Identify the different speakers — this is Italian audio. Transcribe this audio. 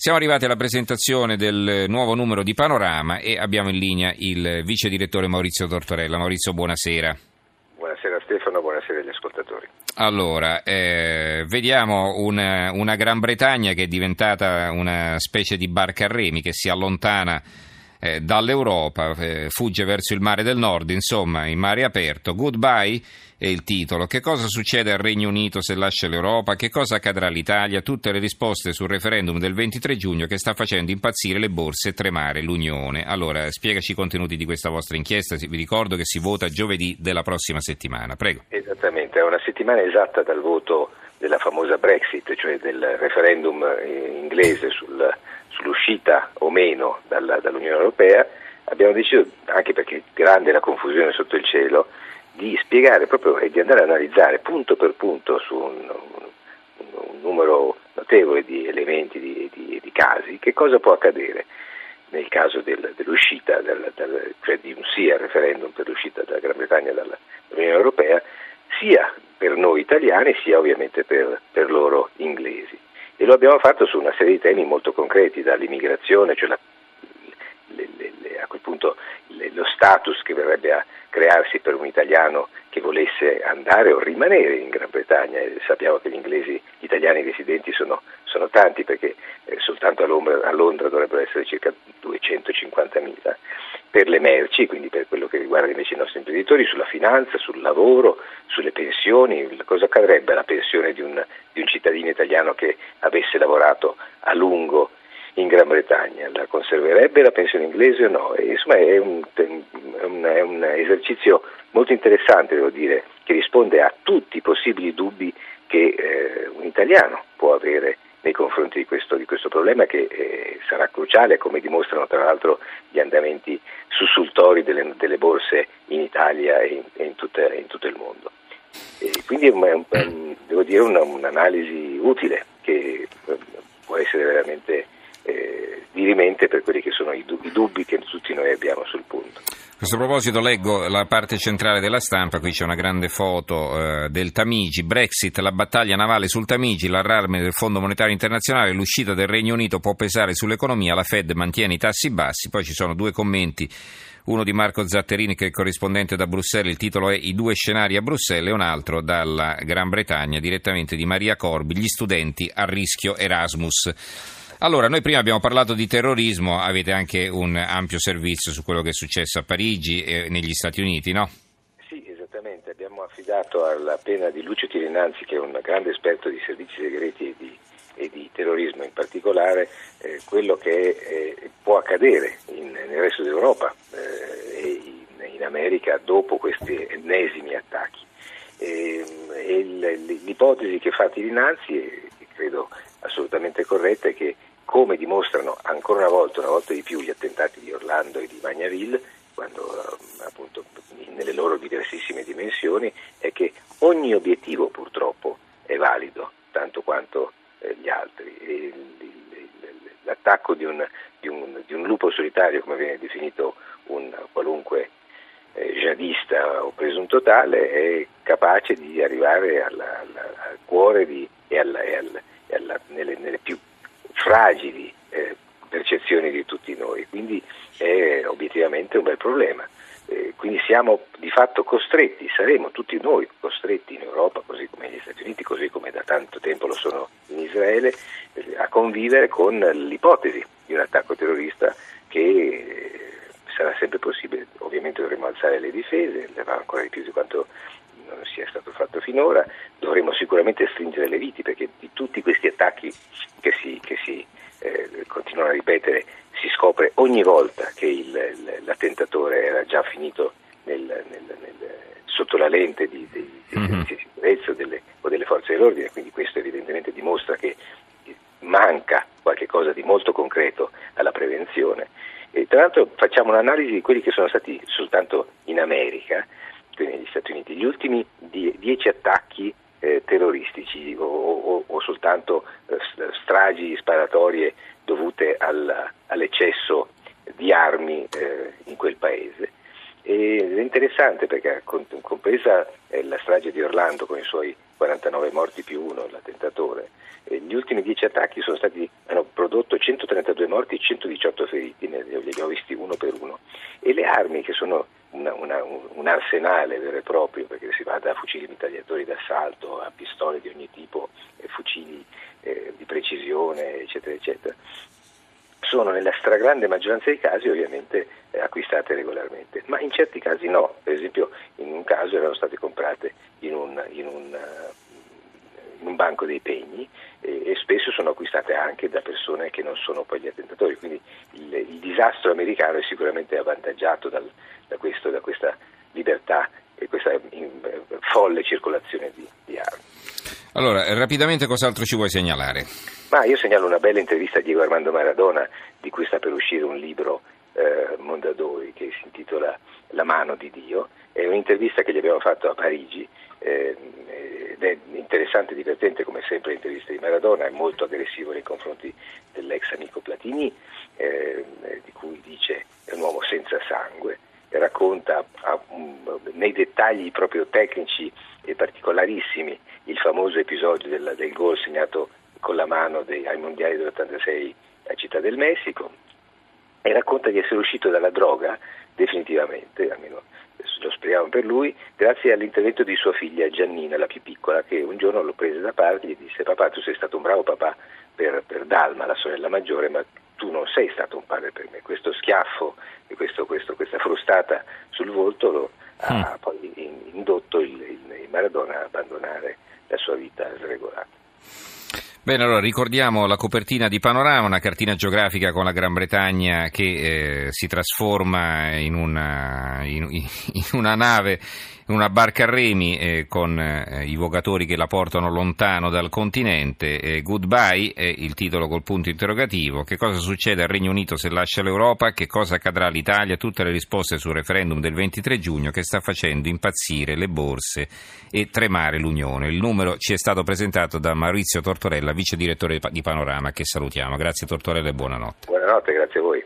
Speaker 1: Siamo arrivati alla presentazione del nuovo numero di Panorama e abbiamo in linea il vice direttore Maurizio Tortorella. Maurizio, buonasera.
Speaker 2: Buonasera Stefano, buonasera agli ascoltatori.
Speaker 1: Allora, eh, vediamo una, una, Gran Bretagna che è diventata una specie di barca a remi che si allontana eh, dall'Europa, eh, fugge verso il mare del nord, insomma, in mare aperto. Goodbye è il titolo. Che cosa succede al Regno Unito se lascia l'Europa? Che cosa accadrà all'Italia? Tutte le risposte sul referendum del 23 giugno che sta facendo impazzire le borse e tremare l'Unione. Allora, spiegaci i contenuti di questa vostra inchiesta. Vi ricordo che si vota giovedì della prossima settimana. Prego.
Speaker 2: Esattamente, è una settimana esatta dal voto della famosa Brexit, cioè del referendum eh, inglese sul, sull'uscita o meno dalla, dall'Unione Europea. Abbiamo deciso, anche perché grande la confusione sotto il cielo, di spiegare proprio e di andare a analizzare punto per punto su un, un, un numero notevole di elementi, di, di, di, casi, che cosa può accadere nel caso del, dell'uscita, del, del, cioè di un sì al referendum per l'uscita della Gran Bretagna dall'Unione Europea, sia per noi italiani sia ovviamente per, per loro inglesi. E lo abbiamo fatto su una serie di temi molto concreti, dall'immigrazione, cioè la, le, le, le, a quel punto lo status che verrebbe a crearsi per un italiano che volesse andare o rimanere in Gran Bretagna. Sappiamo che gli inglesi, gli italiani residenti sono, sono tanti perché eh, soltanto a Londra, a Londra, dovrebbero essere circa 250.000 per le merci, quindi per quello che riguarda invece i nostri imprenditori, sulla finanza, sul lavoro, sulle pensioni, cosa accadrebbe alla pensione di un, di un cittadino italiano che avesse lavorato a lungo in Gran Bretagna, la conserverebbe la pensione inglese o no? E, insomma è un, è, un, è un, esercizio molto interessante, devo dire, che risponde a tutti i possibili dubbi che eh, un italiano può avere nei confronti di questo, di questo problema che eh, sarà cruciale, come dimostrano tra l'altro gli andamenti sussultori delle, delle borse in Italia e in, e in, tutta, in tutto il mondo. E quindi è, un, devo dire una, un'analisi utile che eh, può essere veramente eh, dirimente per quelli che sono i dubbi, i dubbi che tutti noi abbiamo sul punto.
Speaker 1: A questo proposito leggo la parte centrale della stampa, qui c'è una grande foto eh, del Tamigi, Brexit, la battaglia navale sul Tamigi, l'allarme del Fondo Monetario Internazionale, l'uscita del Regno Unito può pesare sull'economia, la Fed mantiene i tassi bassi, poi ci sono due commenti, uno di Marco Zatterini che è corrispondente da Bruxelles, il titolo è I due scenari a Bruxelles e un altro dalla Gran Bretagna direttamente di Maria Corbi, gli studenti a rischio Erasmus. Allora, noi prima abbiamo parlato di terrorismo, avete anche un ampio servizio su quello che è successo a Parigi e negli Stati Uniti, no?
Speaker 2: Sì, esattamente. Abbiamo affidato alla pena di Lucio Tirinanzi, che è un grande esperto di servizi segreti e di, e di terrorismo in particolare, eh, quello che eh, può accadere in, nel resto d'Europa eh, e in, in, America dopo questi ennesimi attacchi. E, e l'ipotesi che fa Tirinanzi, e credo assolutamente corretta, è che come dimostrano ancora una volta, una volta di più, gli attentati di Orlando e di Magnaville, quando eh, appunto nelle loro diversissime dimensioni, è che ogni obiettivo purtroppo è valido, tanto quanto eh, gli altri. E l'attacco di un, di, un, di un, lupo solitario, come viene definito un qualunque eh, jihadista o presunto tale, è capace di arrivare alla, alla, al cuore di, e, alla, e, alla, e nelle, nelle più fragili eh, percezioni di tutti noi, quindi è obiettivamente un bel problema. Eh, quindi siamo di fatto costretti, saremo tutti noi costretti in Europa, così come negli Stati Uniti, così come da tanto tempo lo sono in Israele, eh, a convivere con l'ipotesi di un attacco terrorista che eh, sarà sempre possibile. Ovviamente dovremo alzare le difese, ancora di più di quanto non sia stato fatto finora, dovremo sicuramente stringere le viti perché di tutti questi attacchi che si, che si eh, continuano a ripetere si scopre ogni volta che il, l'attentatore era già finito nel, nel, nel, sotto la lente di, di, dei mm-hmm. di sicurezza delle, o delle forze dell'ordine, quindi questo evidentemente dimostra che manca qualcosa di molto concreto alla prevenzione. E tra l'altro facciamo un'analisi di quelli che sono stati soltanto in America, negli Stati Uniti, gli ultimi die- dieci attacchi eh, terroristici o, o, o soltanto eh, stragi sparatorie dovute al, all'eccesso di armi eh, in quel paese. ed è interessante perché compresa eh, la strage di Orlando con i suoi 49 morti più uno, l'attentatore, eh, gli ultimi 10 attacchi stati, hanno prodotto 132 morti e 118 feriti, li abbiamo visti uno per uno, e le armi che sono una, una, un arsenale vero e proprio, perché si va da fucili mitragliatori d'assalto a pistole di ogni tipo, fucili eh, di precisione, eccetera, eccetera, sono nella stragrande maggioranza dei casi ovviamente eh, acquistate regolarmente, ma in certi casi no, per esempio in un caso erano state comprate in un, in un, in un banco dei pegni e, e, spesso sono acquistate anche da persone che non sono poi gli attentatori, quindi il, il disastro americano è sicuramente avvantaggiato dal, da, questo, da questa libertà e questa in, folle circolazione di, di armi.
Speaker 1: Allora, rapidamente cos'altro ci vuoi segnalare?
Speaker 2: Ma io segnalo una bella intervista a Diego Armando Maradona, di cui sta per uscire un libro eh, Mondadori che si intitola La mano di Dio. È un'intervista che gli abbiamo fatto a Parigi eh, ed è interessante e divertente come sempre l'intervista di Maradona, è molto aggressivo nei confronti dell'ex amico Platini, eh, di cui dice è un uomo senza sangue, racconta nei dettagli proprio tecnici e particolarissimi il famoso episodio del, del gol segnato con la mano dei, ai mondiali dell'86 a Città del Messico e racconta di essere uscito dalla droga definitivamente, almeno lo speriamo per lui, grazie all'intervento di sua figlia Giannina, la più piccola, che un giorno lo prese da parte e gli disse papà tu sei stato un bravo papà per, per Dalma, la sorella maggiore, ma tu non sei stato un padre per me. Questo schiaffo e questo, questo, questa frustata sul volto lo ha mm. poi indotto il, il, il Maradona a abbandonare la sua vita sregolata.
Speaker 1: Bene, allora ricordiamo la copertina di Panorama, una cartina geografica con la Gran Bretagna che eh, si trasforma in una, in, in una nave una barca a remi eh, con eh, i vogatori che la portano lontano dal continente. Eh, goodbye è il titolo col punto interrogativo. Che cosa succede al Regno Unito se lascia l'Europa? Che cosa accadrà all'Italia? Tutte le risposte sul referendum del 23 giugno che sta facendo impazzire le borse e tremare l'Unione. Il numero ci è stato presentato da Maurizio Tortorella, vice direttore di Panorama, che salutiamo. Grazie Tortorella e buonanotte.
Speaker 2: Buonanotte, grazie a voi.